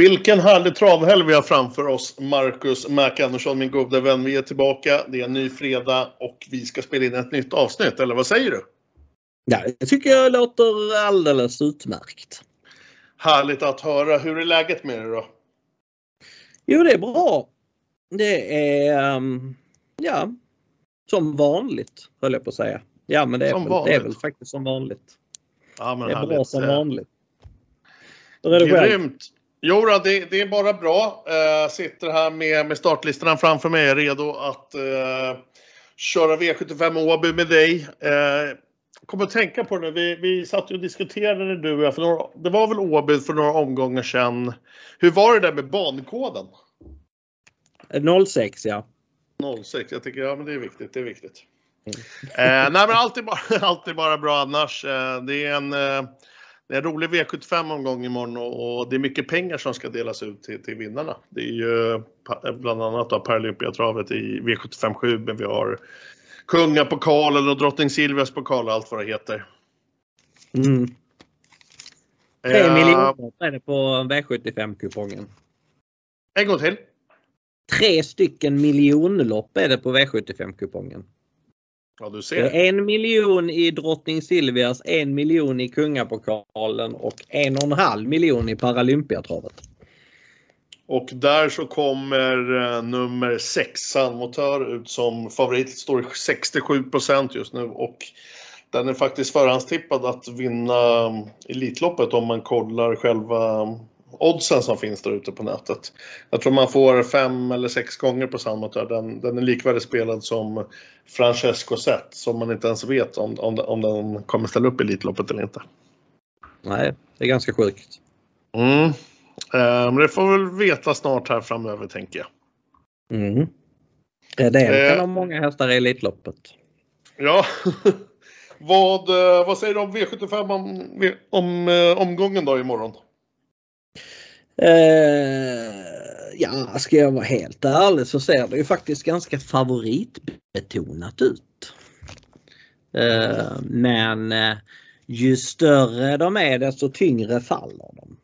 Vilken härlig travhelg vi har framför oss, Marcus Mac Andersson, min goda vän. Vi är tillbaka, det är en ny fredag och vi ska spela in ett nytt avsnitt, eller vad säger du? Ja, det tycker jag låter alldeles utmärkt. Härligt att höra. Hur är läget med dig då? Jo, det är bra. Det är, um, ja, som vanligt höll jag på att säga. Ja, men det är, väl, det är väl faktiskt som vanligt. Ja, det är härligt. bra som vanligt. Är det själv? Grymt! Jo, det, det, är bara bra. Uh, sitter här med, med startlistorna framför mig, är redo att uh, köra V75 Åby med dig. Uh, kommer att tänka på det, vi, vi satt och diskuterade du och jag, för några, det var väl Åby för några omgångar sedan. Hur var det där med bankoden? 06 ja. 06, jag tycker ja, men det är viktigt. Det är viktigt. Mm. eh, nej, men allt är bara, allt är bara bra annars. Eh, det är en eh, det är en rolig V75-omgång imorgon och, och det är mycket pengar som ska delas ut till, till vinnarna. Det är ju bland annat då Paralympiatravet i V75 7, men vi har Kungapokalen och Drottning Silvias pokal och allt vad det heter. Mm. Tre uh, miljoner är det på V75-kupongen. En gång till. Tre stycken miljonlopp är det på V75-kupongen. Ja, du ser. En miljon i Drottning Silvias, en miljon i Kungapokalen och en och en halv miljon i Paralympiatravet. Och där så kommer uh, nummer 6 Sandmotör ut som favorit. Står 67% just nu och den är faktiskt förhandstippad att vinna um, Elitloppet om man kollar själva um, oddsen som finns där ute på nätet. Jag tror man får fem eller sex gånger på Sandmotör. Den, den är likvärdigt spelad som Francesco Zet som man inte ens vet om, om, om den kommer ställa upp i Elitloppet eller inte. Nej, det är ganska sjukt. Mm. Men det får vi väl veta snart här framöver tänker jag. Mm. Det är en av många hästar i Elitloppet. Ja. vad, eh, vad säger du om V75 om, om eh, omgången då imorgon? Uh, ja, ska jag vara helt ärlig så ser det ju faktiskt ganska favoritbetonat ut. Uh, men uh, ju större de är desto tyngre faller de.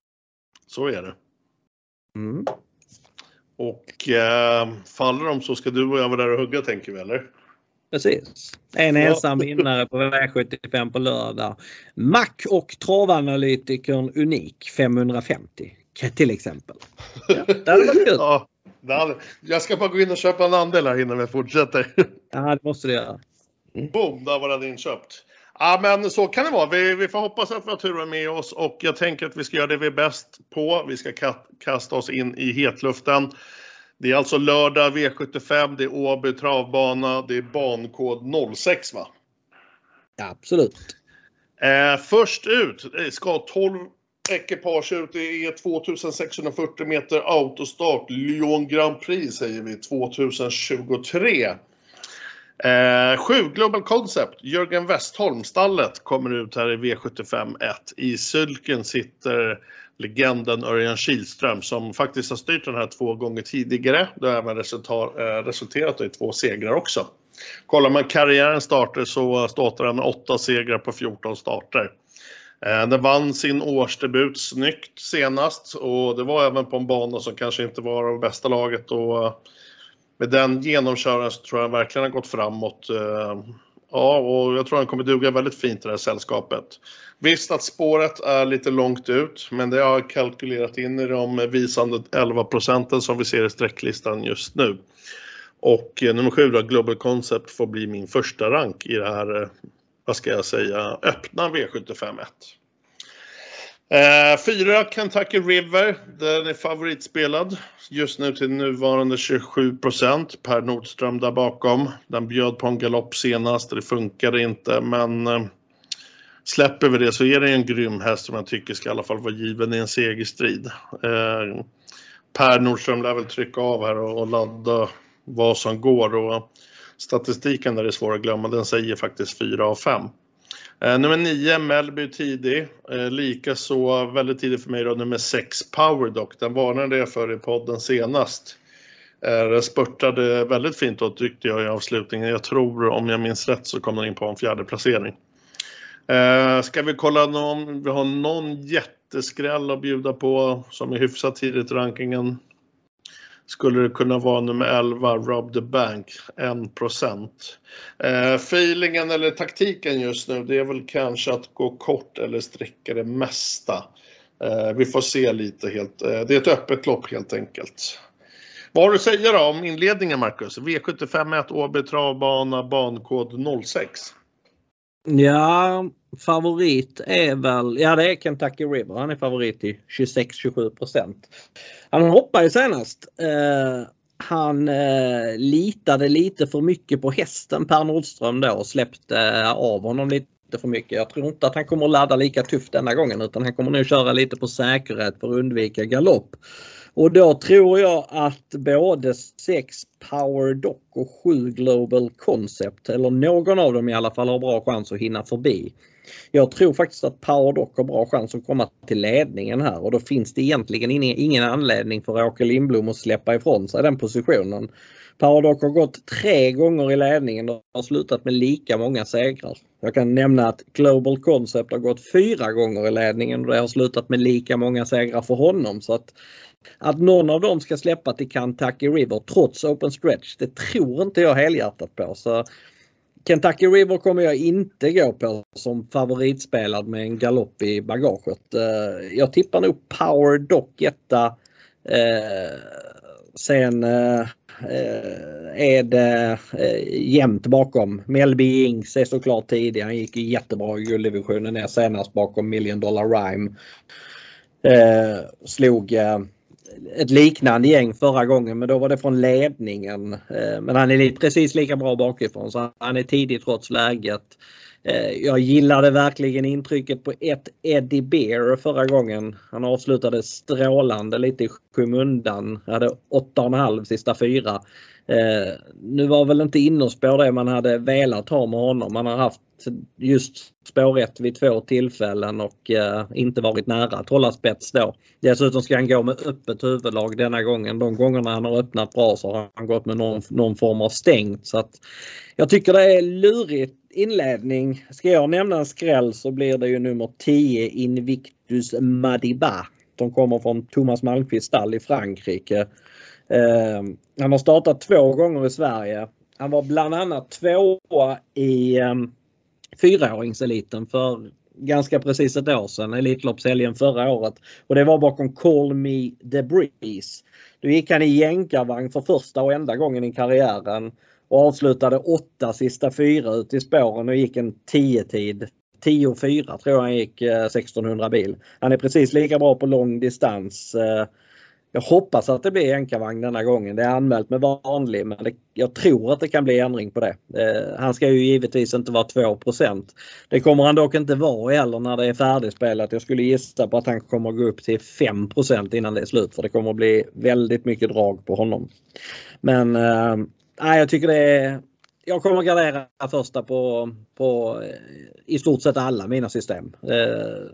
Så är det. Mm. Och eh, faller de så ska du och jag vara där och hugga tänker vi eller? Precis. En ensam vinnare på V75 på lördag. Mac och travanalytikern Unik 550 till exempel. Ja, det hade varit kul. ja, hade, jag ska bara gå in och köpa en andel här innan vi fortsätter. Ja, det måste du göra. Mm. Boom, där var den inköpt. Ja, men så kan det vara. Vi, vi får hoppas att vi har turen med oss och jag tänker att vi ska göra det vi är bäst på. Vi ska kasta oss in i hetluften. Det är alltså lördag V75, det är Åby travbana, det är bankod 06 va? Ja, absolut. Eh, först ut ska 12 ekipage ut. Det är 2640 meter autostart. Lyon Grand Prix säger vi 2023. Eh, sju Global Concept, Jörgen Westholm, stallet, kommer ut här i V75 1. I sulken sitter legenden Örjan Kihlström som faktiskt har styrt den här två gånger tidigare. Det har även resultat, eh, resulterat i två segrar också. Kollar man karriärens starter så startar han med 8 segrar på 14 starter. Eh, den vann sin årsdebut snyggt senast och det var även på en bana som kanske inte var av bästa laget. Och eh, med den genomköraren så tror jag verkligen har gått framåt. Eh, ja, och jag tror han kommer duga väldigt fint i det här sällskapet. Visst att spåret är lite långt ut, men det har jag kalkylerat in i de visande 11 procenten som vi ser i sträcklistan just nu. Och nummer 7 då, Global Concept, får bli min första rank i det här vad ska jag säga, öppna V75 1. Eh, fyra Kentucky River, den är favoritspelad just nu till nuvarande 27% Per Nordström där bakom. Den bjöd på en galopp senast, det funkade inte men eh, släpper vi det så är det en grym häst som jag tycker ska i alla fall vara given i en segerstrid. Eh, per Nordström lär väl trycka av här och, och ladda vad som går och statistiken där är svår att glömma, den säger faktiskt 4 av 5. Eh, nummer 9, Melby tidig. Eh, Likaså väldigt tidig för mig då nummer 6, Powerdock. Den varnade jag för i podden senast. Eh, den spurtade väldigt fint då tyckte jag i avslutningen. Jag tror om jag minns rätt så kom den in på en fjärde placering. Eh, ska vi kolla om vi har någon jätteskräll att bjuda på som är hyfsat tidigt i rankingen skulle det kunna vara nummer 11, Rob the Bank, 1%. Eh, feelingen eller taktiken just nu det är väl kanske att gå kort eller sträcka det mesta. Eh, vi får se lite helt. Eh, det är ett öppet lopp helt enkelt. Vad har du att säga då om inledningen Marcus? V751 Åby travbana bankod 06. Ja, favorit är väl, ja det är Kentucky River. Han är favorit i 26-27% Han hoppade ju senast. Eh, han eh, litade lite för mycket på hästen Per Nordström då och släppte eh, av honom lite för mycket. Jag tror inte att han kommer ladda lika tufft denna gången utan han kommer nog köra lite på säkerhet för att undvika galopp. Och då tror jag att både 6 PowerDoc och 7 Global Concept, eller någon av dem i alla fall, har bra chans att hinna förbi. Jag tror faktiskt att PowerDoc har bra chans att komma till ledningen här och då finns det egentligen ingen anledning för Åke Lindblom att släppa ifrån sig den positionen. PowerDoc har gått tre gånger i ledningen och har slutat med lika många segrar. Jag kan nämna att Global Concept har gått fyra gånger i ledningen och det har slutat med lika många segrar för honom. Så att att någon av dem ska släppa till Kentucky River trots open stretch, det tror inte jag helhjärtat på. Så Kentucky River kommer jag inte gå på som favoritspelad med en galopp i bagaget. Eh, jag tippar nog Power Dock etta. Eh, sen eh, är det jämnt bakom. Melby Ings är såklart tidig. Han gick jättebra i gulddivisionen senast bakom Million Dollar Rhyme. Slog ett liknande gäng förra gången men då var det från ledningen. Eh, men han är precis lika bra bakifrån så han är tidig trots läget. Eh, jag gillade verkligen intrycket på ett Eddie Bear förra gången. Han avslutade strålande lite i skymundan. Hade 8,5 sista fyra. Eh, nu var väl inte innerspår det man hade velat ha med honom. Man har haft just spår 1 vid två tillfällen och eh, inte varit nära att hålla spets då. Dessutom ska han gå med öppet huvudlag denna gången. De gångerna han har öppnat bra så har han gått med någon, någon form av stängt. Så att jag tycker det är lurigt inledning. Ska jag nämna en skräll så blir det ju nummer 10 Invictus Madiba. De kommer från Thomas Malmqvists stall i Frankrike. Eh, han har startat två gånger i Sverige. Han var bland annat tvåa i eh, fyraåringseliten för ganska precis ett år sedan, Elitloppshelgen förra året. Och det var bakom Call Me The Breeze. Då gick han i jänkarvagn för första och enda gången i karriären och avslutade åtta sista fyra ut i spåren och gick en 10-tid. 10-4 tror jag han gick eh, 1600 bil. Han är precis lika bra på lång distans. Eh, jag hoppas att det blir enkavagn denna gången. Det är anmält med vanlig men det, jag tror att det kan bli ändring på det. Eh, han ska ju givetvis inte vara 2% Det kommer han dock inte vara heller när det är färdigspelat. Jag skulle gissa på att han kommer gå upp till 5% innan det är slut för det kommer bli väldigt mycket drag på honom. Men eh, jag tycker det är jag kommer att gardera första på, på eh, i stort sett alla mina system. Eh,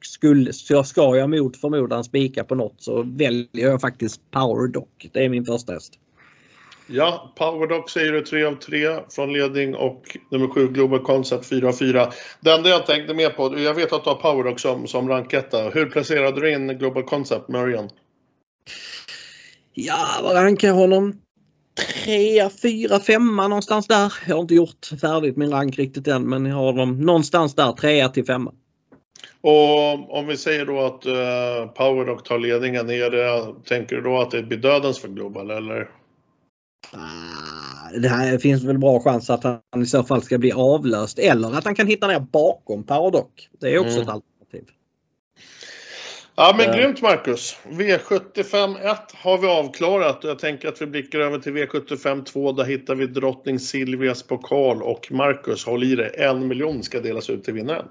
skulle, så ska jag mot förmodan spika på något så väljer jag faktiskt Powerdock. Det är min första häst. Ja, Powerdock säger du 3 av 3 från ledning och nummer 7 Global Concept 4 av 4. Det enda jag tänkte mer på, jag vet att du har Powerdock som, som ranketta. Hur placerade du in Global Concept, Marian? Ja, vad rankar honom? Trea, fyra, femma någonstans där. Jag har inte gjort färdigt min rank riktigt än men jag har dem någonstans där, trea till femma. Och om vi säger då att uh, Powerdock tar ledningen, är det, tänker du då att det blir dödens för Global eller? Ah, det här finns väl bra chans att han i så fall ska bli avlöst eller att han kan hitta ner bakom Powerdock. Det är också mm. ett alternativ. Ja men uh, grymt Marcus. V75 1 har vi avklarat och jag tänker att vi blickar över till V75 2. Där hittar vi drottning Silvias pokal och Marcus, håll i dig, en miljon ska delas ut till vinnaren.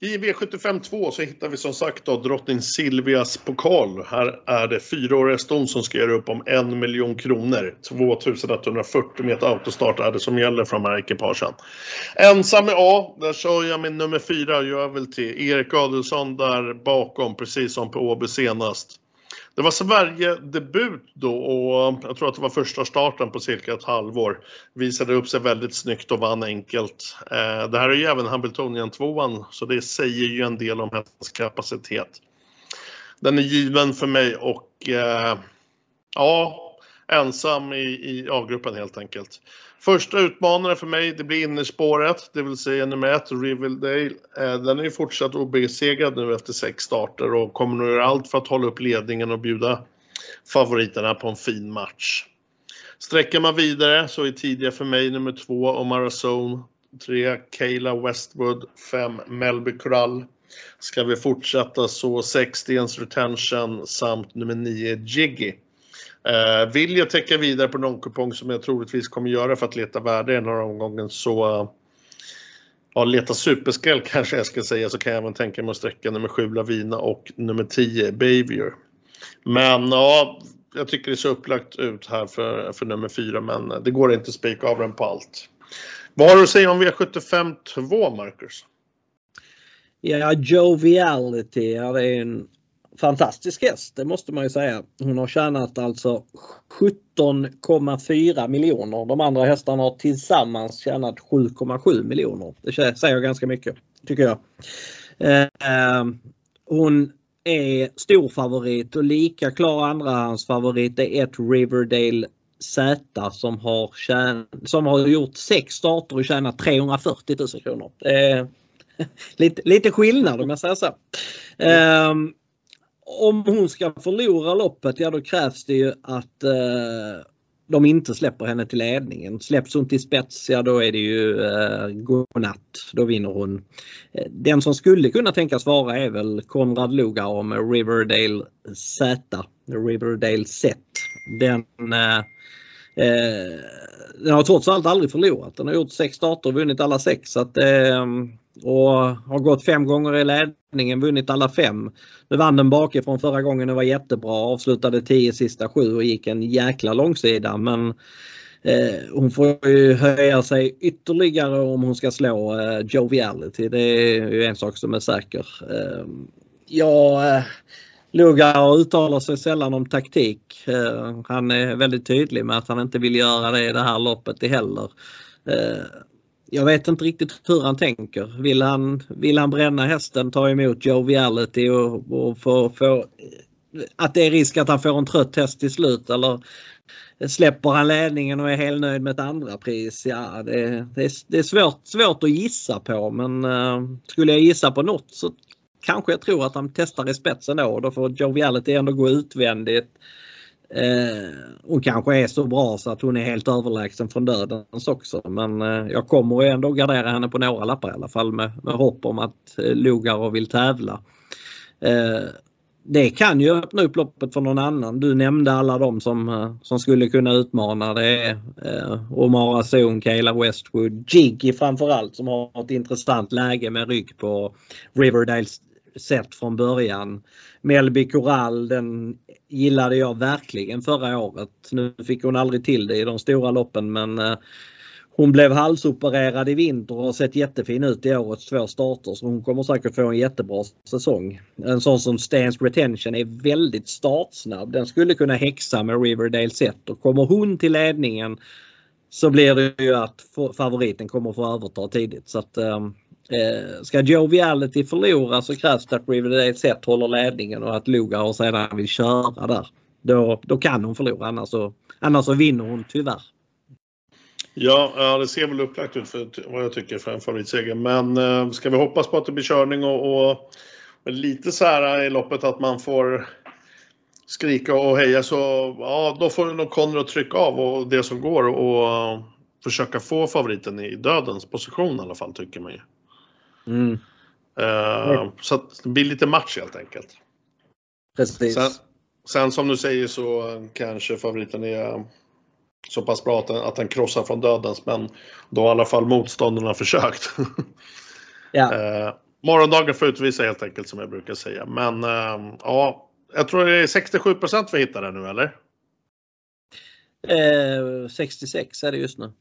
I V75 2 så hittar vi som sagt då drottning Silvias pokal. Här är det fyraåriga ston som ska göra upp om en miljon kronor. 2140 meter autostart är det som gäller för de här ekipagen. Ensam i A, där kör jag min nummer fyra, gör väl till Erik Adelsson där bakom, precis som på Åby senast. Det var Sverige-debut då och jag tror att det var första starten på cirka ett halvår. Visade upp sig väldigt snyggt och vann enkelt. Eh, det här är ju även Hamiltonian 2 så det säger ju en del om hästens kapacitet. Den är given för mig och eh, ja, ensam i, i A-gruppen helt enkelt. Första utmanare för mig, det blir innerspåret, det vill säga nummer ett, Riverdale. Eh, den är ju fortsatt obesegrad nu efter sex starter och kommer nog göra allt för att hålla upp ledningen och bjuda favoriterna på en fin match. Sträcker man vidare så är tidiga för mig nummer två Omar Zone, tre Kayla Westwood, fem Melby Corral. Ska vi fortsätta så 6 Stens Retention samt nummer 9 Jiggy. Eh, vill jag täcka vidare på någon kupong som jag troligtvis kommer göra för att leta värde i den här omgången så ja, leta superskräll kanske jag ska säga så kan jag även tänka mig att sträcka nummer 7 Lavina och nummer 10 Bavier. Men ja, jag tycker det ser upplagt ut här för, för nummer 4 men det går inte att spika av den på allt. Vad har du att säga om V75 2 Marcus? Ja, Joviality, ja, det är en fantastisk häst, det måste man ju säga. Hon har tjänat alltså 17,4 miljoner. De andra hästarna har tillsammans tjänat 7,7 miljoner. Det säger ganska mycket, tycker jag. Eh, hon är stor favorit och lika klar andrahandsfavorit är ett Riverdale Z som har, tjän som har gjort sex starter och tjänat 340 000 kronor. Eh, lite, lite skillnad om jag säger så. Eh, om hon ska förlora loppet, ja då krävs det ju att eh, de inte släpper henne till ledningen. Släpps hon till spets, ja då är det ju eh, godnatt. Då vinner hon. Eh, den som skulle kunna tänkas vara är väl Konrad Lugauer med Riverdale Z. Riverdale Z. Den, eh, eh, den har trots allt aldrig förlorat. Den har gjort sex starter och vunnit alla sex. Så att, eh, och har gått fem gånger i ledningen, vunnit alla fem. Nu vann den bakifrån förra gången, och var jättebra. Avslutade 10 sista sju och gick en jäkla långsida men eh, hon får ju höja sig ytterligare om hon ska slå eh, Joviality. Det är ju en sak som är säker. Eh, ja, eh, Lugar uttalar sig sällan om taktik. Eh, han är väldigt tydlig med att han inte vill göra det i det här loppet heller. Eh, jag vet inte riktigt hur han tänker. Vill han, vill han bränna hästen, ta emot Joviality och, och få, få att det är risk att han får en trött häst till slut eller släpper han ledningen och är helt nöjd med ett andra pris? Ja, det, det, är, det är svårt, svårt att gissa på men uh, skulle jag gissa på något så kanske jag tror att han testar i spetsen då och då får Joviality ändå gå utvändigt. Eh, hon kanske är så bra så att hon är helt överlägsen från dödens också men eh, jag kommer ändå gardera henne på några lappar i alla fall med, med hopp om att eh, vill tävla. Eh, det kan ju öppna upp loppet för någon annan. Du nämnde alla de som, eh, som skulle kunna utmana. Det är eh, Omar Kayla Westwood, Jiggy framförallt som har ett intressant läge med rygg på Riverdales sett från början. Melby Corral den gillade jag verkligen förra året. Nu fick hon aldrig till det i de stora loppen men eh, hon blev halsopererad i vinter och har sett jättefin ut i årets två starter så hon kommer säkert få en jättebra säsong. En sån som Stans Retention är väldigt startsnabb. Den skulle kunna häxa med Riverdale set och kommer hon till ledningen så blir det ju att favoriten kommer få överta tidigt. Så att, um, Eh, ska Joviality förlora så krävs det att Riverdale sett håller ledningen och att Lugar sedan vill köra där. Då, då kan hon förlora annars så, annars så vinner hon tyvärr. Ja, ja, det ser väl upplagt ut för vad jag tycker för en favoritseger. Men eh, ska vi hoppas på att det blir körning och, och lite så här i loppet att man får skrika och heja så ja, då får nog Konrad trycka av och det som går och försöka få favoriten i dödens position i alla fall tycker man ju. Mm. Uh, så att det blir lite match helt enkelt. Precis. Sen, sen, som du säger så kanske favoriten är så pass bra att den, att den krossar från dödens men då har i alla fall motståndarna försökt. ja. Uh, morgondagen får utvisa helt enkelt som jag brukar säga. Men uh, ja, jag tror det är 67 procent vi hittar nu eller? 66 är det just nu.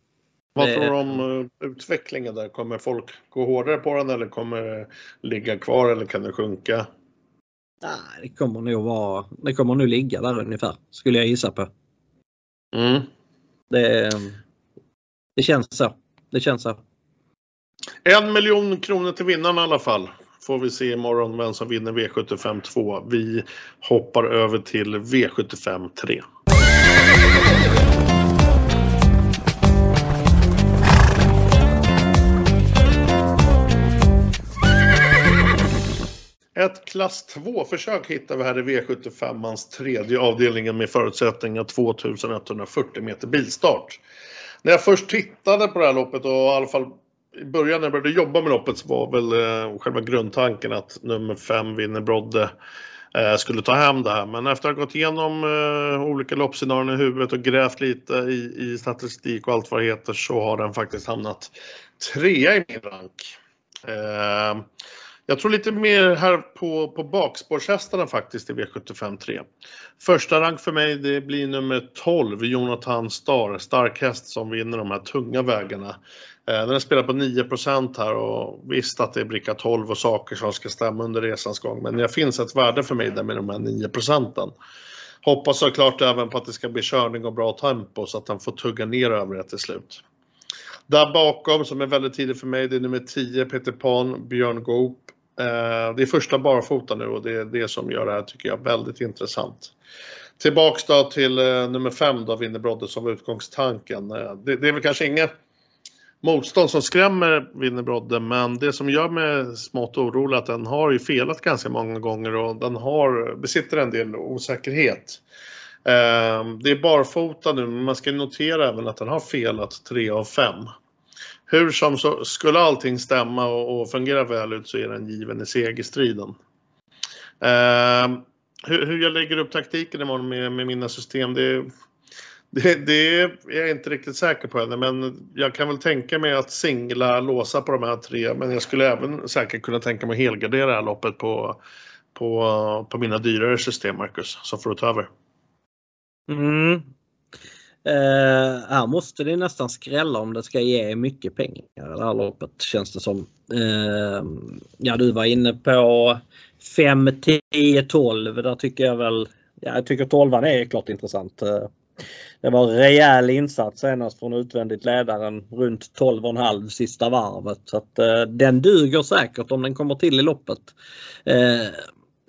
Vad tror du om eh, utvecklingen där? Kommer folk gå hårdare på den eller kommer det ligga kvar eller kan det sjunka? Nej, det kommer nog vara, det kommer nog ligga där ungefär skulle jag gissa på. Mm. Det, det känns så. Det känns så. En miljon kronor till vinnaren i alla fall. Får vi se imorgon vem som vinner V75 2. Vi hoppar över till V75 3. Ett klass 2-försök hittar vi här i V75ans tredje avdelningen med förutsättningar 2140 meter bilstart. När jag först tittade på det här loppet och i alla fall i början när jag började jobba med loppet så var väl eh, själva grundtanken att nummer 5 vinner Brodde eh, skulle ta hem det här. Men efter att ha gått igenom eh, olika loppscenarion i huvudet och grävt lite i, i statistik och allt vad det heter så har den faktiskt hamnat trea i min rank. Eh, jag tror lite mer här på, på bakspårshästarna faktiskt i V75 3. Första rank för mig det blir nummer 12, Jonathan Star, stark häst som vinner de här tunga vägarna. Eh, den är spelad på 9% här och visst att det är bricka 12 och saker som ska stämma under resans gång men det finns ett värde för mig där med de här 9 procenten. Hoppas såklart även på att det ska bli körning och bra tempo så att den får tugga ner över det till slut. Där bakom som är väldigt tidigt för mig det är nummer 10 Peter Pan, Björn Goop. Eh, det är första barfota nu och det är det som gör det här tycker jag väldigt intressant. Tillbaks då till eh, nummer 5 då, Winnerbrodde som var utgångstanken. Eh, det, det är väl kanske inget motstånd som skrämmer Winnerbrodde men det som gör mig smått orolig är att den har ju felat ganska många gånger och den har, besitter en del osäkerhet. Det är barfota nu men man ska notera även att den har felat 3 av 5 hur som så skulle allting stämma och, och fungera väl ut så är den given i segerstriden. Eh, hur, hur, jag lägger upp taktiken imorgon med, med mina system, det, det, det, är jag inte riktigt säker på ännu, men jag kan väl tänka mig att singla, låsa på de här tre, men jag skulle även säkert kunna tänka mig att helgardera det här loppet på, på, på mina dyrare system, Marcus, som får du ta över. Mm, Eh, här måste det nästan skrälla om det ska ge mycket pengar i det här loppet känns det som. Eh, ja du var inne på 5, 10, 12. Där tycker jag väl, ja, jag tycker 12 är klart intressant. Eh, det var en rejäl insats senast från utvändigt ledaren runt 12,5 sista varvet. Så att, eh, den duger säkert om den kommer till i loppet. Eh,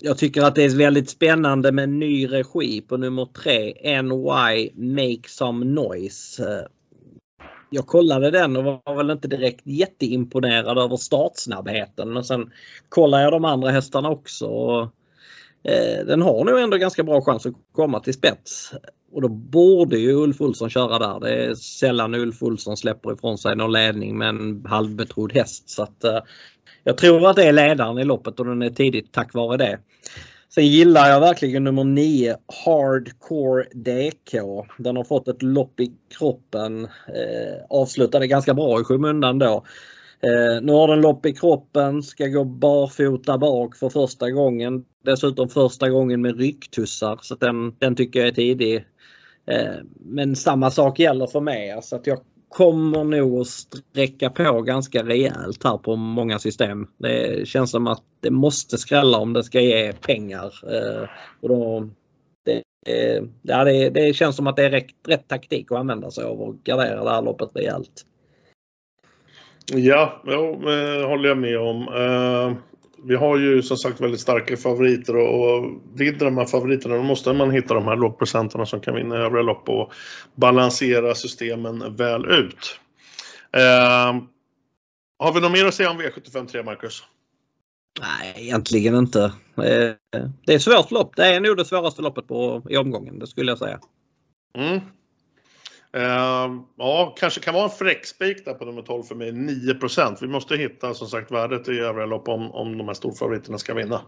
jag tycker att det är väldigt spännande med ny regi på nummer tre, NY Make Some Noise. Jag kollade den och var väl inte direkt jätteimponerad över startsnabbheten men sen kollade jag de andra hästarna också. Och, eh, den har nog ändå ganska bra chans att komma till spets. Och då borde ju Ulf Olsson köra där. Det är sällan Ulf Olsson släpper ifrån sig någon ledning med en halvbetrodd häst. Så att, eh, jag tror att det är ledaren i loppet och den är tidigt tack vare det. Sen gillar jag verkligen nummer 9 Hardcore DK. Den har fått ett lopp i kroppen. Eh, avslutade ganska bra i skymundan då. Eh, nu har den lopp i kroppen, ska gå barfota bak för första gången. Dessutom första gången med rycktussar så den, den tycker jag är tidig. Eh, men samma sak gäller för mig. Alltså att jag kommer nog att sträcka på ganska rejält här på många system. Det känns som att det måste skrälla om det ska ge pengar. Eh, och då, det, eh, ja, det, det känns som att det är rätt, rätt taktik att använda sig av och gardera det här loppet rejält. Ja, jo, eh, håller jag med om. Eh, vi har ju som sagt väldigt starka favoriter och, och vinner de här favoriterna då måste man hitta de här lågprocenterna som kan vinna övriga lopp och balansera systemen väl ut. Eh, har vi något mer att säga om V75 3, Marcus? Nej, egentligen inte. Eh, det är ett svårt lopp. Det är nog det svåraste loppet på, i omgången, det skulle jag säga. Mm. Uh, ja, kanske kan vara en fräckspik där på nummer 12 för mig, 9% Vi måste hitta som sagt värdet i övriga lopp om, om de här storfavoriterna ska vinna.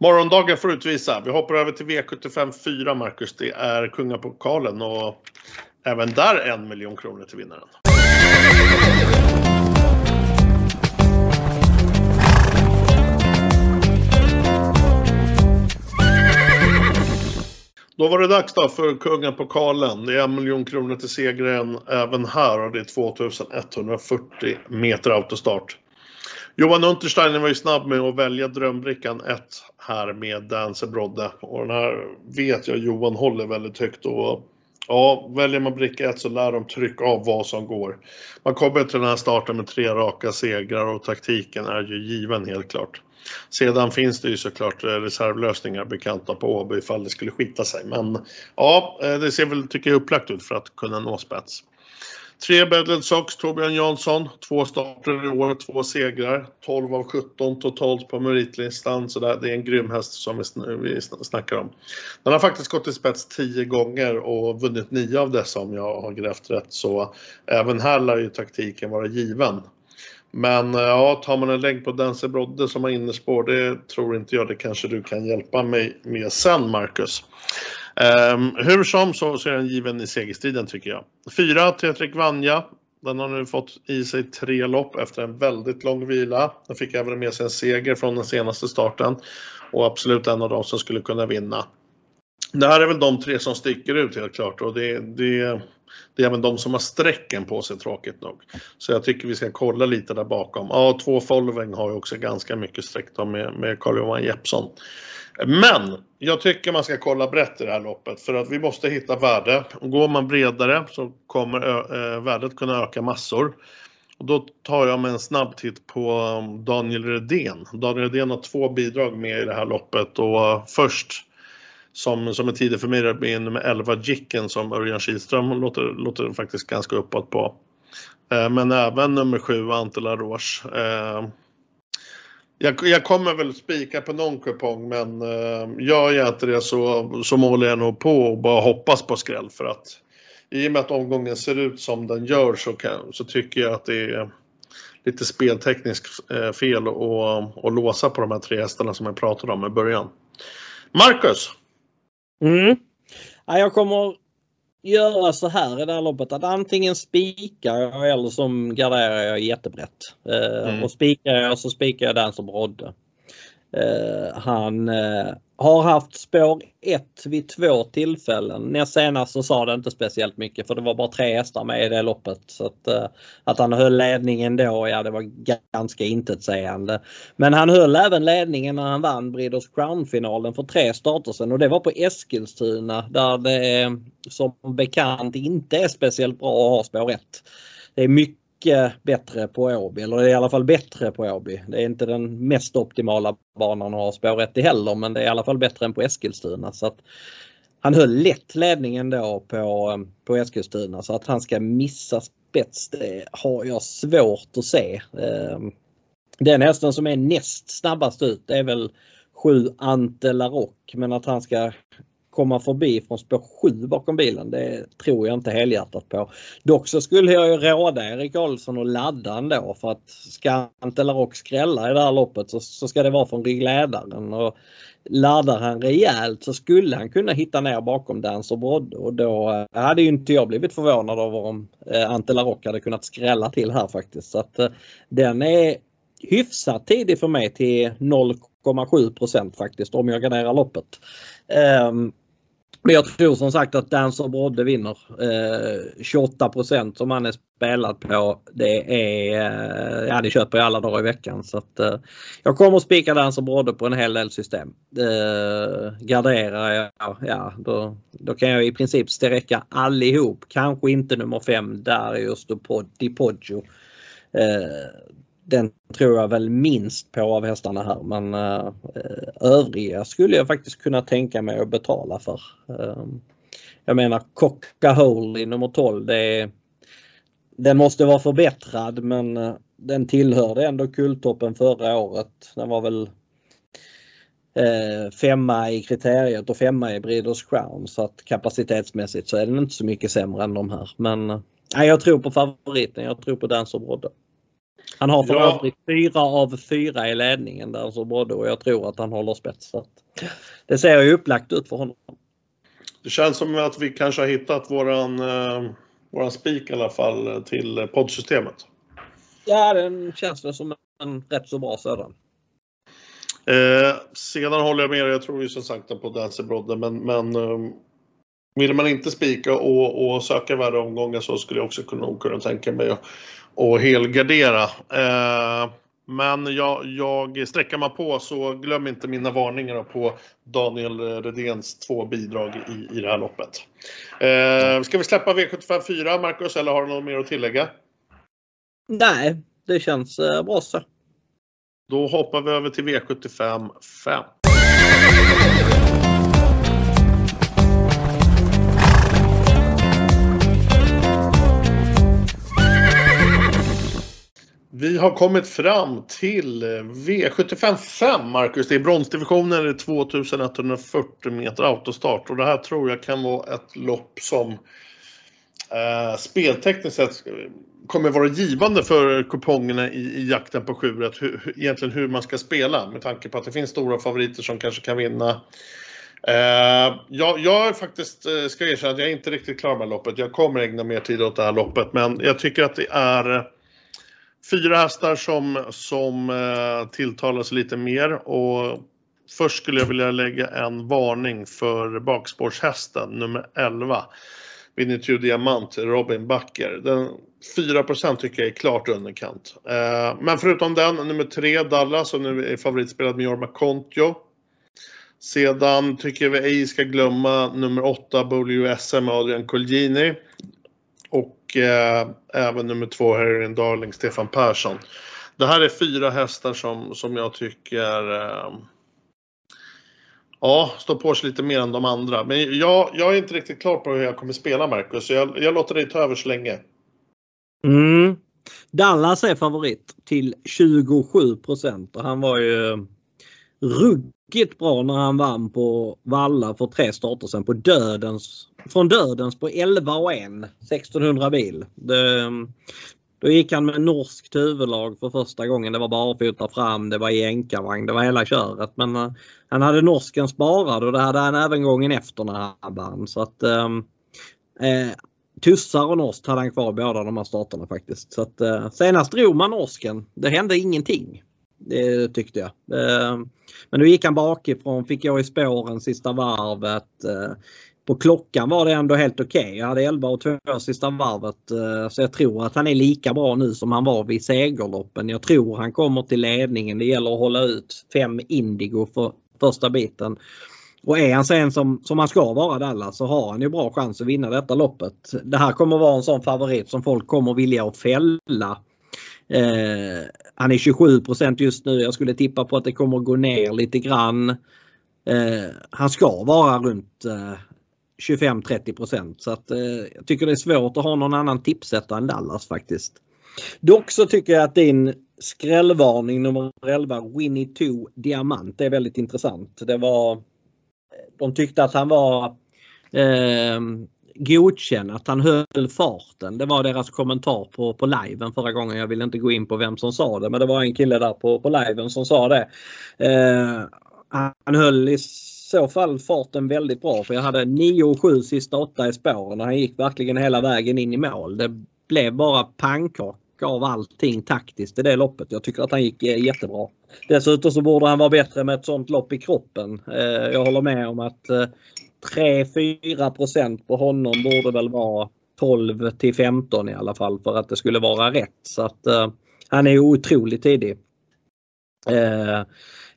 Morgondagen får utvisa. Vi hoppar över till V75 4, Marcus. Det är kungapokalen och även där en miljon kronor till vinnaren. Då var det dags då för kungapokalen. Det är en miljon kronor till segern även här och det är 2140 meter autostart. Johan Untersteiner var ju snabb med att välja drömbrickan 1 här med Dancer Brodde. Och den här vet jag Johan håller väldigt högt. Och ja, väljer man bricka 1 så lär de trycka av vad som går. Man kommer till den här starten med tre raka segrar och taktiken är ju given helt klart. Sedan finns det ju såklart eh, reservlösningar bekanta på Åby ifall det skulle skita sig. Men ja, eh, det ser väl, tycker jag, upplagt ut för att kunna nå spets. Tre Bedled Sox, Torbjörn Jansson. Två starter i år, två segrar. 12 av 17 totalt på meritlistan. Så det är en grym häst som vi snackar om. Den har faktiskt gått i spets 10 gånger och vunnit 9 av dessa om jag har grävt rätt. Så även här lär ju taktiken vara given. Men eh, ja, tar man en lägg på Dancer Brodde som har innerspår, det tror inte jag. Det kanske du kan hjälpa mig med sen, Marcus. Um, hur som så, så är den given i segerstriden tycker jag. Fyra, Tetrik Vanja. Den har nu fått i sig tre lopp efter en väldigt lång vila. Den fick även med sig en seger från den senaste starten och absolut en av dem som skulle kunna vinna. Det här är väl de tre som sticker ut helt klart och det, det, det är även de som har strecken på sig tråkigt nog. Så jag tycker vi ska kolla lite där bakom. Ja, två Following har ju också ganska mycket streck då med, med Carl-Johan Jeppsson. Men jag tycker man ska kolla brett i det här loppet för att vi måste hitta värde. Går man bredare så kommer värdet kunna öka massor. Och då tar jag med en snabb titt på um, Daniel Redén. Daniel Redén har två bidrag med i det här loppet och uh, först som, som är tidig för mig är nummer 11 Jicken som Örjan Kihlström låter, låter faktiskt ganska uppåt på. Eh, men även nummer 7 Ante Laroche. Eh, jag, jag, kommer väl spika på någon kupong men eh, gör jag inte det så, så målar jag nog på och bara hoppas på skräll för att i och med att omgången ser ut som den gör så, kan, så tycker jag att det är lite speltekniskt eh, fel att, att låsa på de här tre hästarna som jag pratade om i början. Marcus! Mm. Ja, jag kommer göra så här i det här loppet att antingen spikar jag eller så garderar jag jättebrett. Eh, mm. Och spikar jag så spikar jag den som rådde. Uh, han uh, har haft spår 1 vid två tillfällen. Näst senast så sa det inte speciellt mycket för det var bara tre hästar med i det loppet. Så att, eh, att han höll ledningen då, ja det var ganska intetsägande. Men han höll även ledningen när han vann Breeders Crown-finalen för tre starter sedan och det var på Eskilstuna där det eh, som bekant inte är speciellt bra att ha spår 1. Det är mycket mycket bättre på Åby, eller i alla fall bättre på Åby. Det är inte den mest optimala banan att ha spår i heller, men det är i alla fall bättre än på Eskilstuna. Så att han höll lätt ledningen då på, på Eskilstuna så att han ska missa spets det har jag svårt att se. Ehm, den hästen som är näst snabbast ut är väl 7 Ante Larock men att han ska komma förbi från spår 7 bakom bilen. Det tror jag inte helhjärtat på. Dock så skulle jag ju råda Erik Karlsson att ladda ändå för att ska Antelarock skrälla i det här loppet så, så ska det vara från ryggledaren. Och laddar han rejält så skulle han kunna hitta ner bakom Dancer Brodde och då eh, hade ju inte jag blivit förvånad över om eh, hade kunnat skrälla till här faktiskt. Så att eh, den är hyfsat tidig för mig till 0,7% faktiskt om jag garderar loppet. Um, men jag tror som sagt att Dancer Brodde vinner. Eh, 28 som han är spelad på. Det är, eh, ja det köper jag alla dagar i veckan. Så att, eh, jag kommer att spika Dancer Brodde på en hel del system. Eh, garderar jag, ja då, då kan jag i princip sträcka allihop. Kanske inte nummer 5 Darius Di Poggio. Eh, den tror jag väl minst på av hästarna här men eh, övriga skulle jag faktiskt kunna tänka mig att betala för. Eh, jag menar Coca Holy nummer 12 det är, den måste vara förbättrad men eh, den tillhörde ändå kultoppen förra året. Den var väl eh, femma i kriteriet och femma i Breeders Crown så att kapacitetsmässigt så är den inte så mycket sämre än de här. Men uh, jag tror på favoriten, jag tror på Dancer Brodde. Han har för ja. övrigt fyra av fyra i ledningen där så både och jag tror att han håller spets. Det ser ju upplagt ut för honom. Det känns som att vi kanske har hittat våran, eh, våran spik i alla fall till poddsystemet. Ja, den känns väl som en rätt så bra sådan. Eh, sedan håller jag med Jag tror ju som sagt på Dancer Brodde men, men eh, vill man inte spika och, och söka värre omgångar så skulle jag också kunna, kunna tänka mig att och helgardera. Eh, Men jag, jag sträcker mig på så glöm inte mina varningar på Daniel Redéns två bidrag i, i det här loppet. Eh, ska vi släppa V75 4 Marcus eller har du något mer att tillägga? Nej, det känns eh, bra så. Då hoppar vi över till V75 5. Vi har kommit fram till eh, V75 5, Marcus. Det är bronsdivisionen, det är 2140 meter autostart och det här tror jag kan vara ett lopp som eh, speltekniskt sett kommer vara givande för kupongerna i, i jakten på sjuret. hur, egentligen hur man ska spela med tanke på att det finns stora favoriter som kanske kan vinna. Eh, jag, jag är faktiskt, eh, ska erkänna att jag är inte riktigt klar med loppet. Jag kommer ägna mer tid åt det här loppet men jag tycker att det är fyra hästar som, som eh, tilltalas lite mer och först skulle jag vilja lägga en varning för bakspårshästen nummer 11. Vinitio Diamant, Robin Backer. Den 4 tycker jag är klart underkant. Eh, men förutom den, nummer 3 Dallas som nu är favoritspelad med Jorma Kontio. Sedan tycker vi ej ska glömma nummer 8 WSM Adrian Colgjini. Och eh, även nummer två, Heroin Darling Stefan Persson. Det här är fyra hästar som, som jag tycker eh, Ja, står på sig lite mer än de andra. Men jag, jag är inte riktigt klar på hur jag kommer spela Marcus. Så jag, jag låter dig ta över så länge. Mm. Dallas är favorit till 27 procent och han var ju eh, ruggigt bra när han vann på Valla för tre starter sen på dödens, från dödens på 11 och 1 1600 bil. Det, då gick han med norskt huvudlag för första gången. Det var barfota fram, det var jänkarvagn, det var hela köret. Men uh, han hade norsken sparad och det hade han även gången efter när han vann. Så att um, eh, Tussar och norskt hade han kvar båda de här starterna faktiskt. Så att, uh, senast drog man norsken. Det hände ingenting. Det tyckte jag. Ehm, men då gick han bakifrån, fick jag i spåren sista varvet. Eh, på klockan var det ändå helt okej. Okay. Jag hade 11 och 2 sista varvet. Eh, så jag tror att han är lika bra nu som han var vid segerloppen. Jag tror han kommer till ledningen. Det gäller att hålla ut fem Indigo för första biten. Och är han sen som, som han ska vara Dallas så har han ju bra chans att vinna detta loppet. Det här kommer vara en sån favorit som folk kommer vilja att fälla. Eh, han är 27% just nu. Jag skulle tippa på att det kommer gå ner lite grann. Eh, han ska vara runt eh, 25-30 procent. Så att, eh, jag tycker det är svårt att ha någon annan tipsetta än Dallas faktiskt. Dock så tycker jag att din skrällvarning nummer 11, Winnie 2 Diamant, är väldigt intressant. Det var, de tyckte att han var eh, godkänd, att han höll farten. Det var deras kommentar på, på liven förra gången. Jag vill inte gå in på vem som sa det men det var en kille där på, på liven som sa det. Eh, han höll i så fall farten väldigt bra för jag hade 9 och 7 sista 8 i spåren och han gick verkligen hela vägen in i mål. Det blev bara pannkaka av allting taktiskt i det loppet. Jag tycker att han gick eh, jättebra. Dessutom så borde han vara bättre med ett sånt lopp i kroppen. Eh, jag håller med om att eh, 3-4 på honom borde väl vara 12 till 15 i alla fall för att det skulle vara rätt. Så att han är otroligt tidig.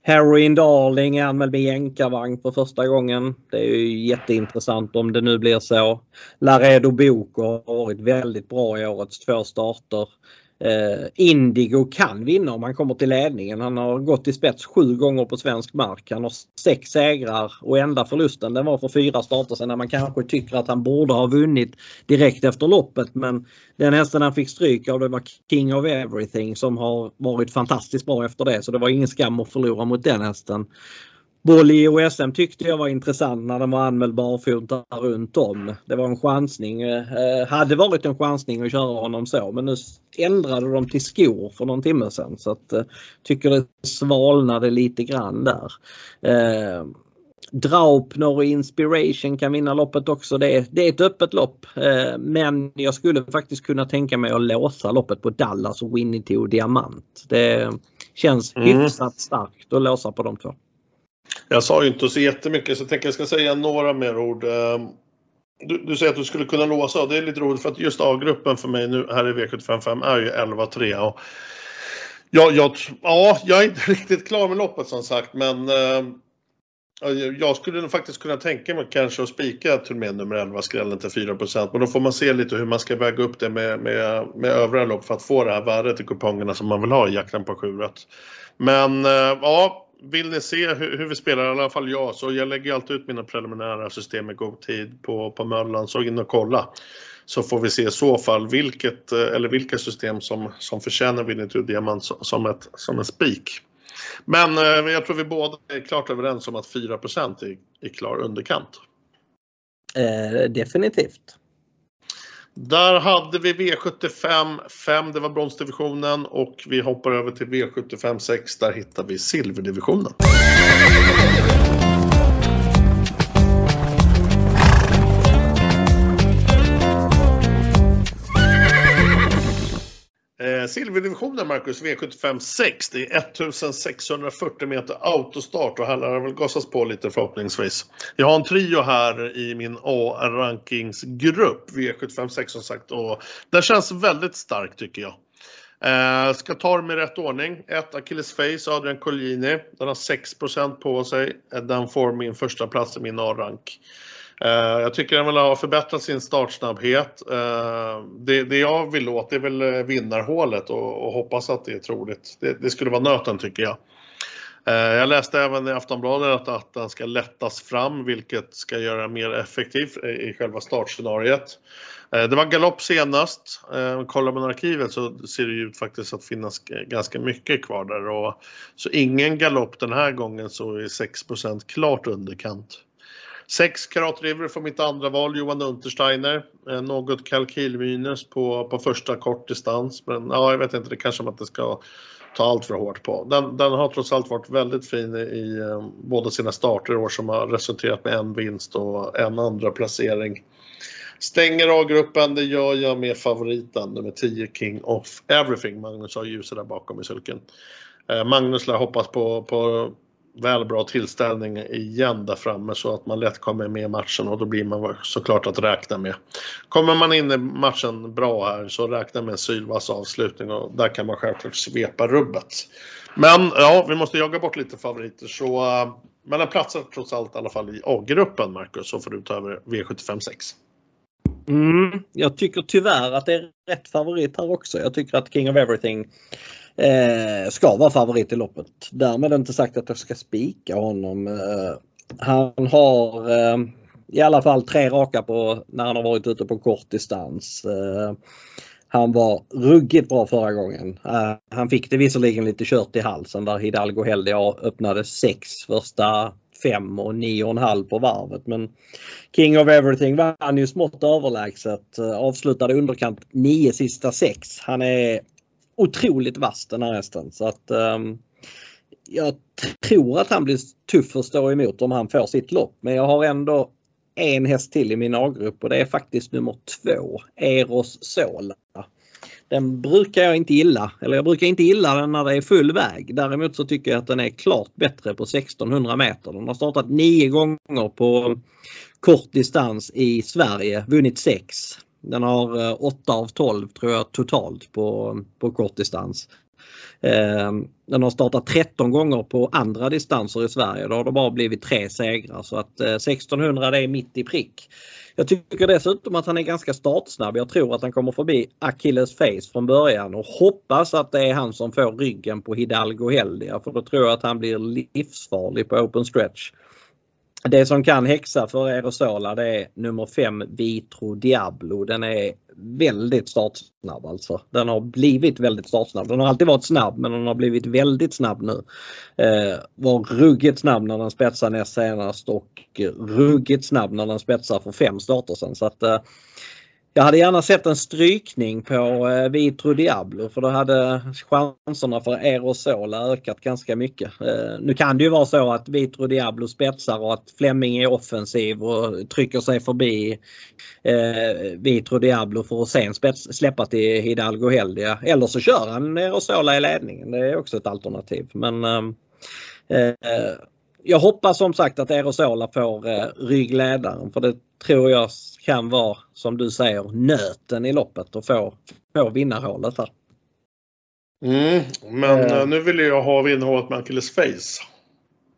Heroin Darling är anmäld med jänkarvagn för första gången. Det är ju jätteintressant om det nu blir så. Laredo Boko har varit väldigt bra i årets två starter. Eh, Indigo kan vinna om han kommer till ledningen. Han har gått i spets sju gånger på svensk mark. Han har sex segrar och enda förlusten den var för fyra starter sedan när man kanske tycker att han borde ha vunnit direkt efter loppet. Men den hästen han fick stryk av det var King of Everything som har varit fantastiskt bra efter det. Så det var ingen skam att förlora mot den hästen. Boll i OSM tyckte jag var intressant när den var anmäld barfota runt om. Det var en chansning. Eh, hade varit en chansning att köra honom så men nu ändrade de till skor för någon timme sedan så att eh, tycker det svalnade lite grann där. Eh, Draupner och Inspiration kan vinna loppet också. Det är, det är ett öppet lopp. Eh, men jag skulle faktiskt kunna tänka mig att låsa loppet på Dallas och Winnie och Diamant. Det känns mm. hyfsat starkt att låsa på de två. Jag sa ju inte så jättemycket så jag tänker jag ska säga några mer ord. Ehm, du, du säger att du skulle kunna låsa och det är lite roligt för att just A-gruppen för mig nu här i V755 är ju 11-3. Ja, jag, ja, jag är inte riktigt klar med loppet som sagt, men eh, jag skulle nog faktiskt kunna tänka mig kanske att spika turnén nummer 11, skrällen till 4 Men då får man se lite hur man ska väga upp det med, med, med övriga lopp för att få det här värdet i kupongerna som man vill ha i jakten på 7 Men eh, ja, vill ni se hur, hur, vi spelar, i alla fall jag, så jag lägger alltid ut mina preliminära system i god tid på, på Möllan, så in och kolla. Så får vi se i så fall vilket, eh, eller vilka system som, som förtjänar Winnie Diamant som, ett, som en spik. Men eh, jag tror vi båda är klart överens om att 4 är, är klar underkant. Eh, definitivt. Där hade vi V75 5, det var bronsdivisionen och vi hoppar över till V75 6, där hittar vi silverdivisionen. Eh, silverdivisionen Marcus, V75 6. Det är 1640 meter autostart och här lär det väl gasas på lite förhoppningsvis. Jag har en trio här i min A-rankingsgrupp, V75 6 som sagt och den känns väldigt stark tycker jag. Eh, ska ta dem i rätt ordning. 1 Achilles Face, Adrian Collini. Den har 6% på sig. Eh, den får min första plats i min A-rank. Eh, jag tycker den har förbättrat sin startsnabbhet. Eh, det, det jag vill åt är väl eh, vinnarhålet och, och hoppas att det är troligt. Det, det skulle vara nöten tycker jag. Jag läste även i Aftonbladet att den ska lättas fram vilket ska göra mer effektiv i själva startscenariet. Det var galopp senast. Kollar man arkivet så ser det ut faktiskt att finnas ganska mycket kvar där. Och, så ingen galopp den här gången så är 6% klart underkant. 6 Karat River för mitt andra val, Johan Untersteiner. Eh, något kalkylminus på, på första kortdistans. Men ja, jag vet inte, det kanske man inte ska ta allt för hårt på. Den, den har trots allt varit väldigt fin i eh, båda sina starter i år som har resulterat med en vinst och en andra placering. Stänger A-gruppen, det gör jag med favoriten, nummer 10 King of Everything. Magnus har ljuset där bakom i sulken. Eh, Magnus lär hoppas på, på väl bra tillställning igen där framme så att man lätt kommer med i matchen och då blir man såklart att räkna med. Kommer man in i matchen bra här så räkna med en sylvass avslutning och där kan man självklart svepa rubbet. Men ja, vi måste jaga bort lite favoriter så eh, men den platsar trots allt i alla fall i A-gruppen Marcus så får du ta över V75 6. Mm, jag tycker tyvärr att det är rätt favorit här också. Jag tycker att King of Everything eh, ska vara favorit i loppet. Därmed inte sagt att jag ska spika honom. Eh, han har eh, i alla fall tre raka på när han har varit ute på kort distans. Eh, han var ruggigt bra förra gången. Eh, han fick det visserligen lite kört i halsen där Hidalgo Heldia öppnade sex första fem och nio och en halv på varvet. Men King of Everything vann ju smått överlägset. Eh, avslutade underkant nio sista sex. Han är otroligt vass den här hästen. Så att, um, jag tror att han blir tuff att stå emot om han får sitt lopp. Men jag har ändå en häst till i min A-grupp och det är faktiskt nummer två, Eros Sola. Den brukar jag inte gilla, eller jag brukar inte gilla den när det är full väg. Däremot så tycker jag att den är klart bättre på 1600 meter. Den har startat nio gånger på kort distans i Sverige, vunnit sex. Den har eh, 8 av 12 tror jag totalt på, på kortdistans. Ehm, den har startat 13 gånger på andra distanser i Sverige. Då har det bara blivit tre segrar så att eh, 1600 det är mitt i prick. Jag tycker dessutom att han är ganska startsnabb. Jag tror att han kommer förbi Achilles face från början och hoppas att det är han som får ryggen på Hidalgo Heldia för då tror jag att han blir livsfarlig på open stretch. Det som kan häxa för Aerosola det är nummer 5 Vitro Diablo. Den är väldigt startsnabb alltså. Den har blivit väldigt startsnabb. Den har alltid varit snabb men den har blivit väldigt snabb nu. Eh, var ruggigt snabb när den spetsade näst senast och ruggigt snabb när den spetsar för fem starter sen. Så att, eh, jag hade gärna sett en strykning på eh, Vitro Diablo för då hade chanserna för Aerosola ökat ganska mycket. Eh, nu kan det ju vara så att Vitro Diablo spetsar och att Flemming är offensiv och trycker sig förbi eh, Vitro Diablo för att sen spets, släppa till Hidalgo Heldia. Eller så kör han Aerosola i ledningen. Det är också ett alternativ. Men ehm, eh, jag hoppas som sagt att Aerosola får eh, ryggledaren för det tror jag kan vara som du säger nöten i loppet och få, få vinnarhålet här. Mm, men Eh. eh, nu vill jag ha vinnarhålet med Achilles face.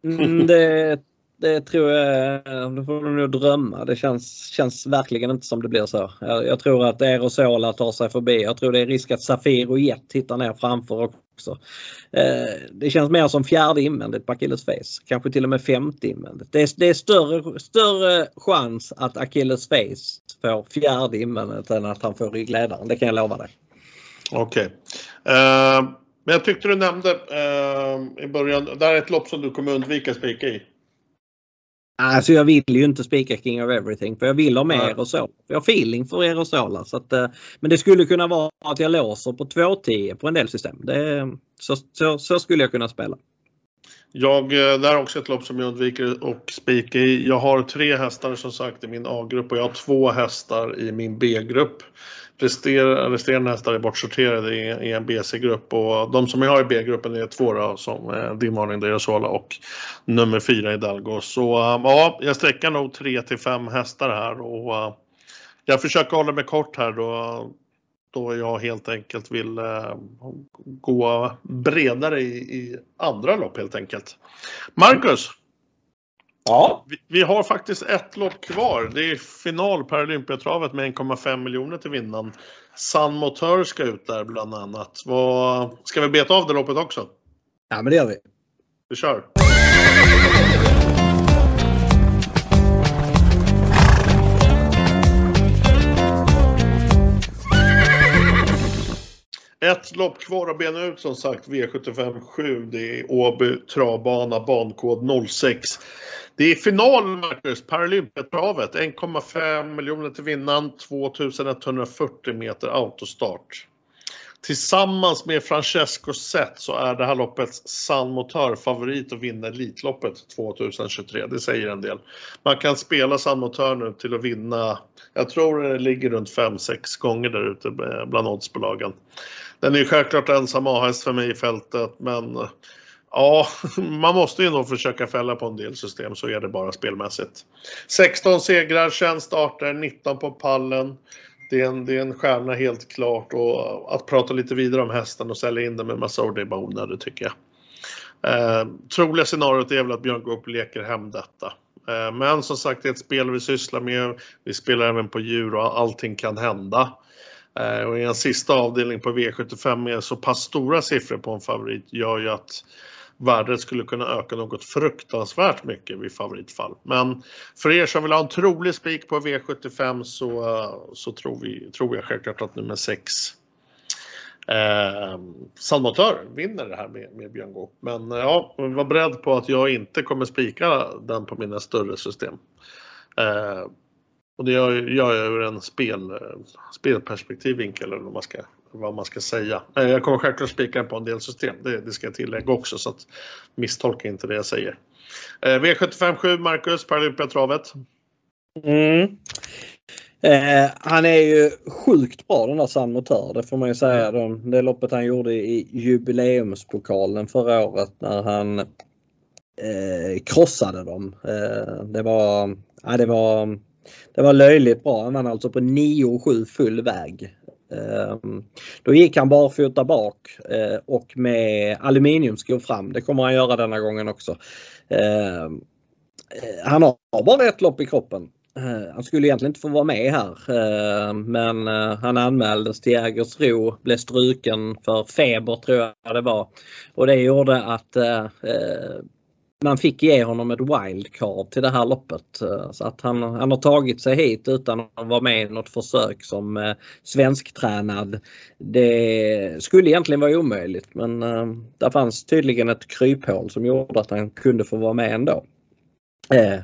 Mm, det, det tror jag, då får du nog drömma. Det känns, känns verkligen inte som det blir så. Jag, jag tror att Aerosola tar sig förbi. Jag tror det är risk att Safir och Jet tittar ner framför också. Eh, det känns mer som fjärde invändigt på Achilles face. Kanske till och med femte invändigt. Det är, det är större, större chans att Achilles face får fjärde invändigt än att han får ryggledaren. Det kan jag lova dig. Okej. Eh, men jag tyckte du nämnde uh, i början, det här är ett lopp som du kommer undvika spika i. Alltså jag vill ju inte spika King of Everything för jag vill ha med Nej. Aerosol. Jag har feeling för Aerosola. Så att, eh, men det skulle kunna vara att jag låser på 2.10 på en del system. Det, så, så, så skulle jag kunna spela. Jag, eh, det här är också ett lopp som jag undviker och spika i. Jag har tre hästar som sagt i min A-grupp och jag har två hästar i min B-grupp. Resterande hästar är bortsorterade i, en BC-grupp och de som jag har i B-gruppen är två då, som eh, Dim Arning och nummer fyra Hidalgo. Så eh, ja, jag sträcker nog tre till fem hästar här och eh, jag försöker hålla mig kort här då, då jag helt enkelt vill eh, gå bredare i, i andra lopp helt enkelt. Marcus, Ja. vi, vi har faktiskt ett lopp kvar. Det är final på Olympiatravet med 1,5 miljoner till vinnaren. Sun Motör ska ut där bland annat. Vad, ska vi beta av det loppet också? Ja men det gör vi. Vi kör! Ett lopp kvar att bena ut som sagt, V75 7. Det är Åby travbana, bankod 06. Det är final Marcus, Paralympiatravet. 1,5 miljoner till vinnaren, 2140 meter autostart. Tillsammans med Francesco Zet så är det här loppets San Motör favorit att vinna Elitloppet 2023. Det säger en del. Man kan spela San Motör nu till att vinna, jag tror det ligger runt 5-6 gånger där ute eh, bland oddsbolagen. Den är ju självklart ensam A-häst för mig i fältet men eh, ja, man måste ju nog försöka fälla på en del system så är det bara spelmässigt. 16 segrar, 21 starter, 19 på pallen. Det är, en, det är en stjärna helt klart och att prata lite vidare om hästen och sälja in den med massa ord det är bara onödigt tycker jag. Eh, troliga scenariot är väl att Björn Goop leker hem detta. Eh, men som sagt det är ett spel vi sysslar med. Vi spelar även på djur och allting kan hända. Eh, och i en sista avdelning på V75 med så pass stora siffror på en favorit gör ju att värdet skulle kunna öka något fruktansvärt mycket vid favoritfall. Men för er som vill ha en trolig spik på V75 så, eh, så tror, vi, tror jag självklart att nummer 6 eh, Sandmotör vinner det här med, med Björn Goop. Men eh, ja, var beredd på att jag inte kommer spika den på mina större system. Eh, och det gör, gör jag ur en spel, eh, spelperspektivvinkel eller vad man ska, vad man ska säga. Jag kommer självklart spika på en del system, det, det ska jag tillägga också så att misstolka inte det jag säger. Eh, V75 7 Marcus, Paralympiatravet. Mm. Eh, han är ju sjukt bra den där San Motör, det får man ju säga. Det, det loppet han gjorde i jubileumspokalen förra året när han eh, krossade dem. Eh, det var, ja, det var det var löjligt bra. Han vann alltså på 9,7 full väg. Ehm, då gick han barfota bak eh, och med aluminiumskor fram. Det kommer han göra denna gången också. Ehm, eh, han har bara ett lopp i kroppen. Eh, han skulle egentligen inte få vara med här ehm, men han anmäldes till Jägersro, blev struken för feber tror jag det var. Och det gjorde att man fick ge honom ett wildcard till det här loppet. Eh, så att han, han har tagit sig hit utan att vara med i något försök som eh, svensktränad. Det skulle egentligen vara omöjligt men eh, där fanns tydligen ett kryphål som gjorde att han kunde få vara med ändå. Eh,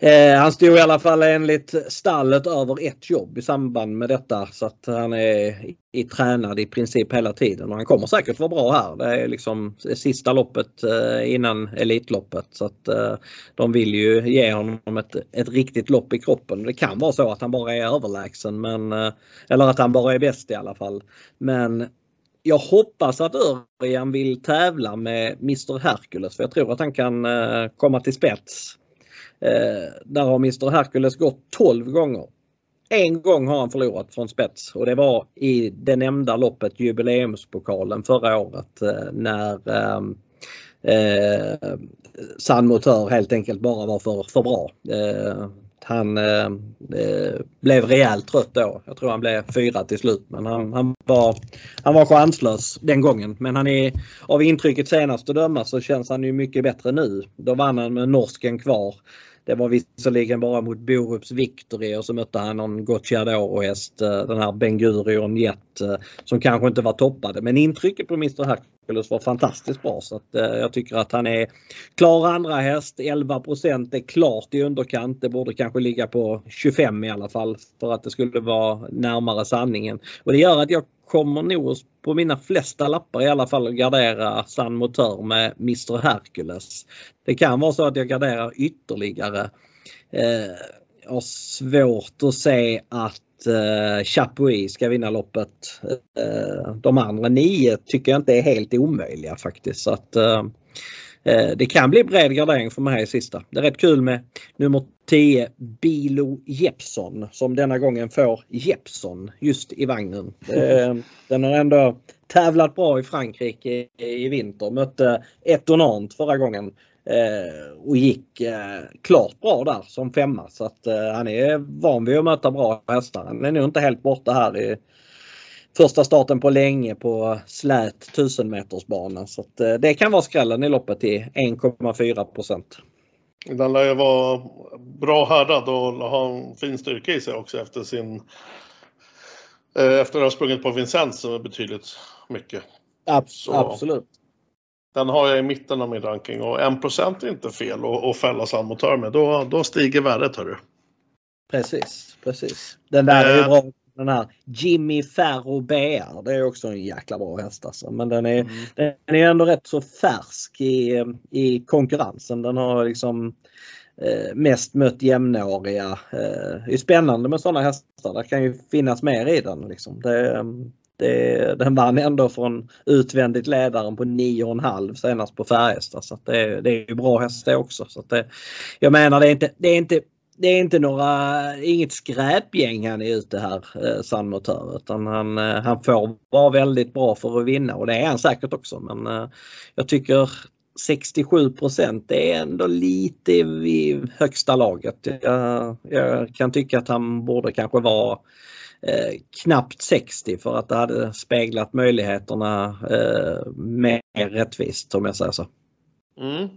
Eh, han stod i alla fall enligt stallet över ett jobb i samband med detta så att han är i, tränad i princip hela tiden och han kommer säkert vara bra här. Det är liksom sista loppet eh, innan Elitloppet så att eh, de vill ju ge honom ett, ett riktigt lopp i kroppen. Det kan vara så att han bara är överlägsen men eh, eller att han bara är bäst i alla fall. Men jag hoppas att Örjan vill tävla med Mr Hercules för jag tror att han kan eh, komma till spets. Eh, där har Mr Hercules gått 12 gånger. en gång har han förlorat från spets och det var i det nämnda loppet jubileumspokalen förra året eh, när ehm, eh, San Motör helt enkelt bara var för, för bra. Eh, han eh, eh, blev rejält trött då. Jag tror han blev fyra till slut. Men han, han, var, han var chanslös den gången. Men han är, av intrycket senast att döma så känns han ju mycket bättre nu. Då vann han med norsken kvar. Det var visserligen bara mot Borups Victory och så mötte han någon Gocciadoro-häst, eh, den här Ben Gurion Jet, eh, som kanske inte var toppade. Men intrycket på Mr Hack Hercules var fantastiskt bra så att, eh, jag tycker att han är klar andra häst. 11% är klart i underkant. Det borde kanske ligga på 25 i alla fall för att det skulle vara närmare sanningen. Och det gör att jag kommer nog på mina flesta lappar i alla fall att gardera San Motör med Mr Hercules. Det kan vara så att jag garderar ytterligare. Eh, jag har svårt att se att eh, Chapuis ska vinna loppet. Eh, de andra nio tycker jag inte är helt omöjliga faktiskt. Så att, eh, eh det kan bli bred gardering för mig i sista. Det är rätt kul med nummer 10 Bilo Jeppsson som denna gången får Jeppsson just i vagnen. Eh, den har ändå tävlat bra i Frankrike i vinter. Mötte Etonant förra gången och gick klart bra där som femma. Så att han är van vid att möta bra hästar. Han är nog inte helt borta här i första starten på länge på slät 1000 meters bana. Så eh, det kan vara skrällen i loppet till 1,4 procent. Den lär ju vara bra härdad och ha en fin styrka i sig också efter sin eh, efter att ha sprungit på Vincenz som är betydligt mycket. Abs absolut. Den har jag i mitten av min ranking och 1 är inte fel att fälla Sandmotör med. Då, då stiger värdet hörru. Precis, precis. Den där är ju eh, bra den här Jimmy Ferro BR. Det är också en jäkla bra häst alltså. Men den är, mm. den är ändå rätt så färsk i, i konkurrensen. Den har liksom eh, mest mött jämnåriga. Eh, det är spännande med sådana hästar. Det kan ju finnas mer i den. Liksom. Det, det, den vann ändå från utvändigt ledaren på 9,5 senast på Färjestad. Så det, det är bra häst det också. Så det, jag menar det är inte, det är inte det är inte några, inget skräpgäng han är ute här, eh, San utan han, eh, han får vara väldigt bra för att vinna och det är han säkert också. Men eh, jag tycker 67 det är ändå lite i högsta laget. Jag, jag, kan tycka att han borde kanske vara eh, knappt 60 för att det hade speglat möjligheterna eh, mer rättvist om jag säger så. Mm.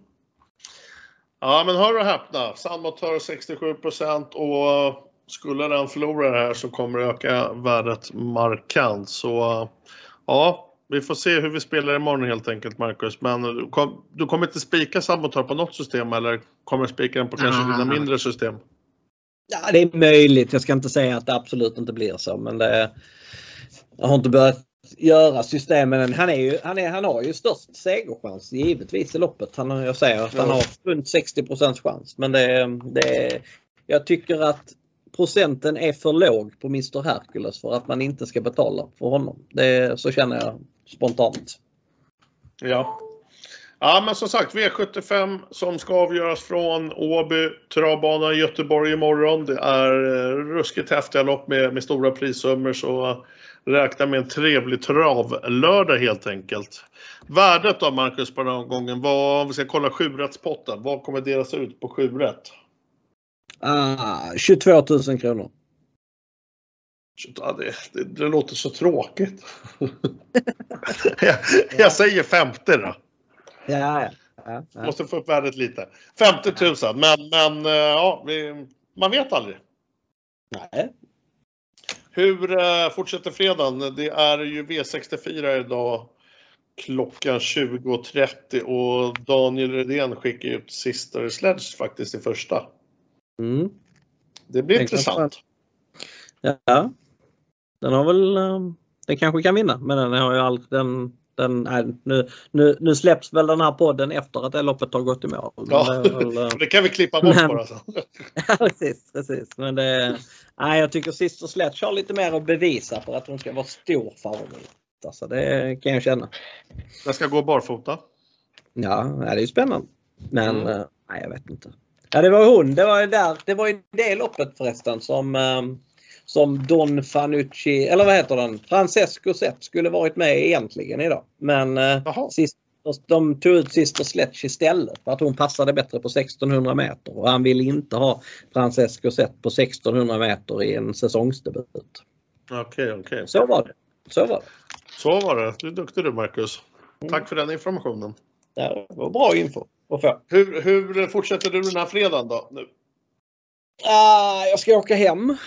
Ja, men hör och häpna. Sandmot har 67% och skulle den förlora det här så kommer det öka värdet markant. Så ja, vi får se hur vi spelar imorgon helt enkelt, Marcus. Men du, kom, du kommer inte spika Saboteur på något system eller kommer spika den på kanske dina mindre system? Ja, det är möjligt. Jag ska inte säga att det absolut inte blir så, men det, jag har inte börjat göra systemen. Han, är ju, han, är, han har ju störst segerchans givetvis i loppet. Han, jag säger att han har runt 60% chans. Men det, det, jag tycker att procenten är för låg på Mr Hercules för att man inte ska betala för honom. Det, så känner jag spontant. Ja. Ja men som sagt V75 som ska avgöras från Åby travbana i Göteborg imorgon. Det är eh, ruskigt häftiga lopp med, med stora prissummor så räkna med en trevlig travlördag helt enkelt. Värdet då Marcus på den här gången, vad, om vi ska kolla sjurättspotten, vad kommer delas ut på sjurätt? Ah, 22 000 kronor. Ja, det, det, det, låter så tråkigt. jag, jag, säger 50 då. Ja, ja. ja, ja. Måste få upp värdet lite. 50 000, men, men eh, ja, vi, man vet aldrig. Nej, hur eh, fortsätter fredagen? Det är ju V64 idag klockan 20.30 och Daniel Redén skickar ut Sister Sledge faktiskt i första. Mm. Det blir den intressant. Ja. Den har väl, eh, den kanske kan vinna men den har ju all, den den, nej, nu, nu, nu släpps väl den här podden efter att det loppet har gått i mål. Ja, väl, eh, det kan vi klippa bort men, bara. Ja, precis, precis. Men det, nej, jag tycker Sister Sledge har lite mer att bevisa för att hon ska vara stor favorit. Alltså, det kan jag känna. Den ska gå barfota? Ja, det är ju spännande. Men mm. Eh, nej, jag vet inte. Ja, det var hon. Det var, där, det var i det loppet förresten som som Don Fanucci, eller vad heter den? Francesco Sepp skulle varit med egentligen idag. Men eh, sist, de tog ut Sister Sledge istället för att hon passade bättre på 1600 meter och han ville inte ha Francesco Sepp på 1600 meter i en säsongsdebut. Okej, okay, okej. Okay. Så var det. Så var det. Så var det. Du är duktig du Marcus. Mm. Tack för den informationen. Det var bra info att få. Hur, hur fortsätter du den här fredagen då? Nu? Uh, jag ska åka hem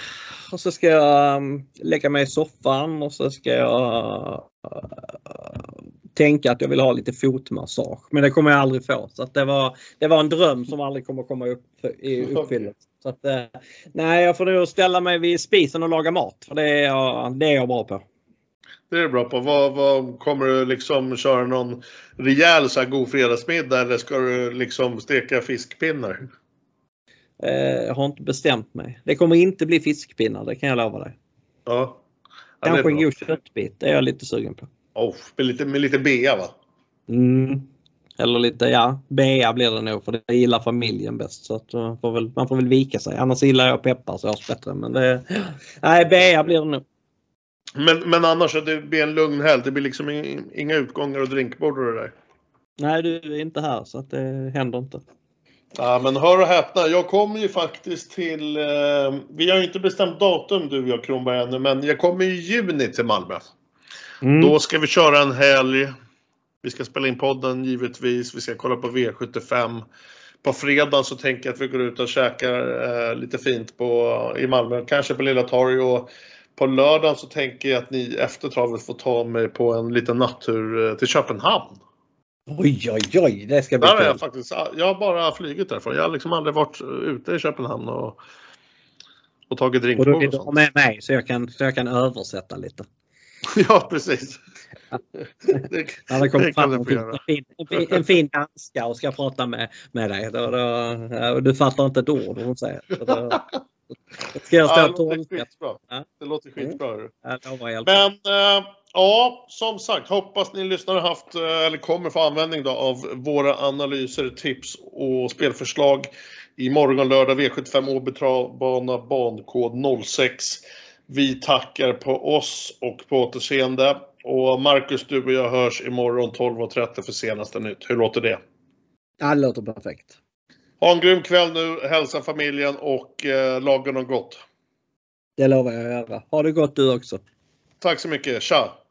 och så ska jag um, lägga mig i soffan och så ska jag uh, tänka att jag vill ha lite fotmassage. Men det kommer jag aldrig få. Så att det, var, det var en dröm som aldrig kommer komma upp i uppfyllelse. Så att, uh, nej, jag får nog ställa mig vid spisen och laga mat. För det är jag, det är jag bra på. Det är du bra på. Vad, vad, kommer du liksom köra någon rejäl så här god fredagsmiddag eller ska du liksom steka fiskpinnar? Eh, jag har inte bestämt mig. Det kommer inte bli fiskpinnar, det kan jag lova dig. Ja. ja Kanske en god köttbit, det är jag lite sugen på. Oh, med, lite, med lite bea va? Mm. Eller lite, ja, bea blir det nog för det gillar familjen bäst. Så man, får väl, man får väl vika sig. Annars gillar jag pepparsås bättre. Men det, nej, bea blir det nog. Men, men annars, det blir en lugn helg. Det blir liksom inga utgångar och drinkbord och det där? Nej, du är inte här så att det händer inte. Ja, men hör och häpna, jag kommer ju faktiskt till... Eh, vi har ju inte bestämt datum du och jag Kronberg ännu, men jag kommer i juni till Malmö. Mm. Då ska vi köra en helg. Vi ska spela in podden givetvis. Vi ska kolla på V75. På fredag så tänker jag att vi går ut och käkar eh, lite fint på, i Malmö, kanske på Lilla Torg. Och på lördagen så tänker jag att ni efter travet får ta mig på en liten nattur eh, till Köpenhamn. Oj, oj, oj, det ska bli kul. Jag, faktiskt, jag har bara flugit därifrån. Jag har liksom aldrig varit ute i Köpenhamn och, och tagit drinkprov. Och du vill ha med mig så jag, kan, så jag kan översätta lite. ja, precis. det, ja, det kommer fram en fin, en, fin, en fin danska och ska prata med, med dig. Då, då, du fattar inte ett ord hon säger. Då, ska jag stå ja, det, låter skitbra. Ja. det låter skitbra. Mm. Ja, Men äh, Ja, som sagt, hoppas ni lyssnare haft eh, eller kommer få användning då av våra analyser, tips och spelförslag. I morgon lördag V75 Åby travbana bankod 06. Vi tackar på oss och på återseende. Och Marcus, du och jag hörs imorgon 12.30 för senaste nytt. Hur låter det? Det låter perfekt. Ha en grym kväll nu. Hälsa familjen och eh, laga något gott. Det lovar jag att göra. Ha det gott du också. Tack så mycket. Tja!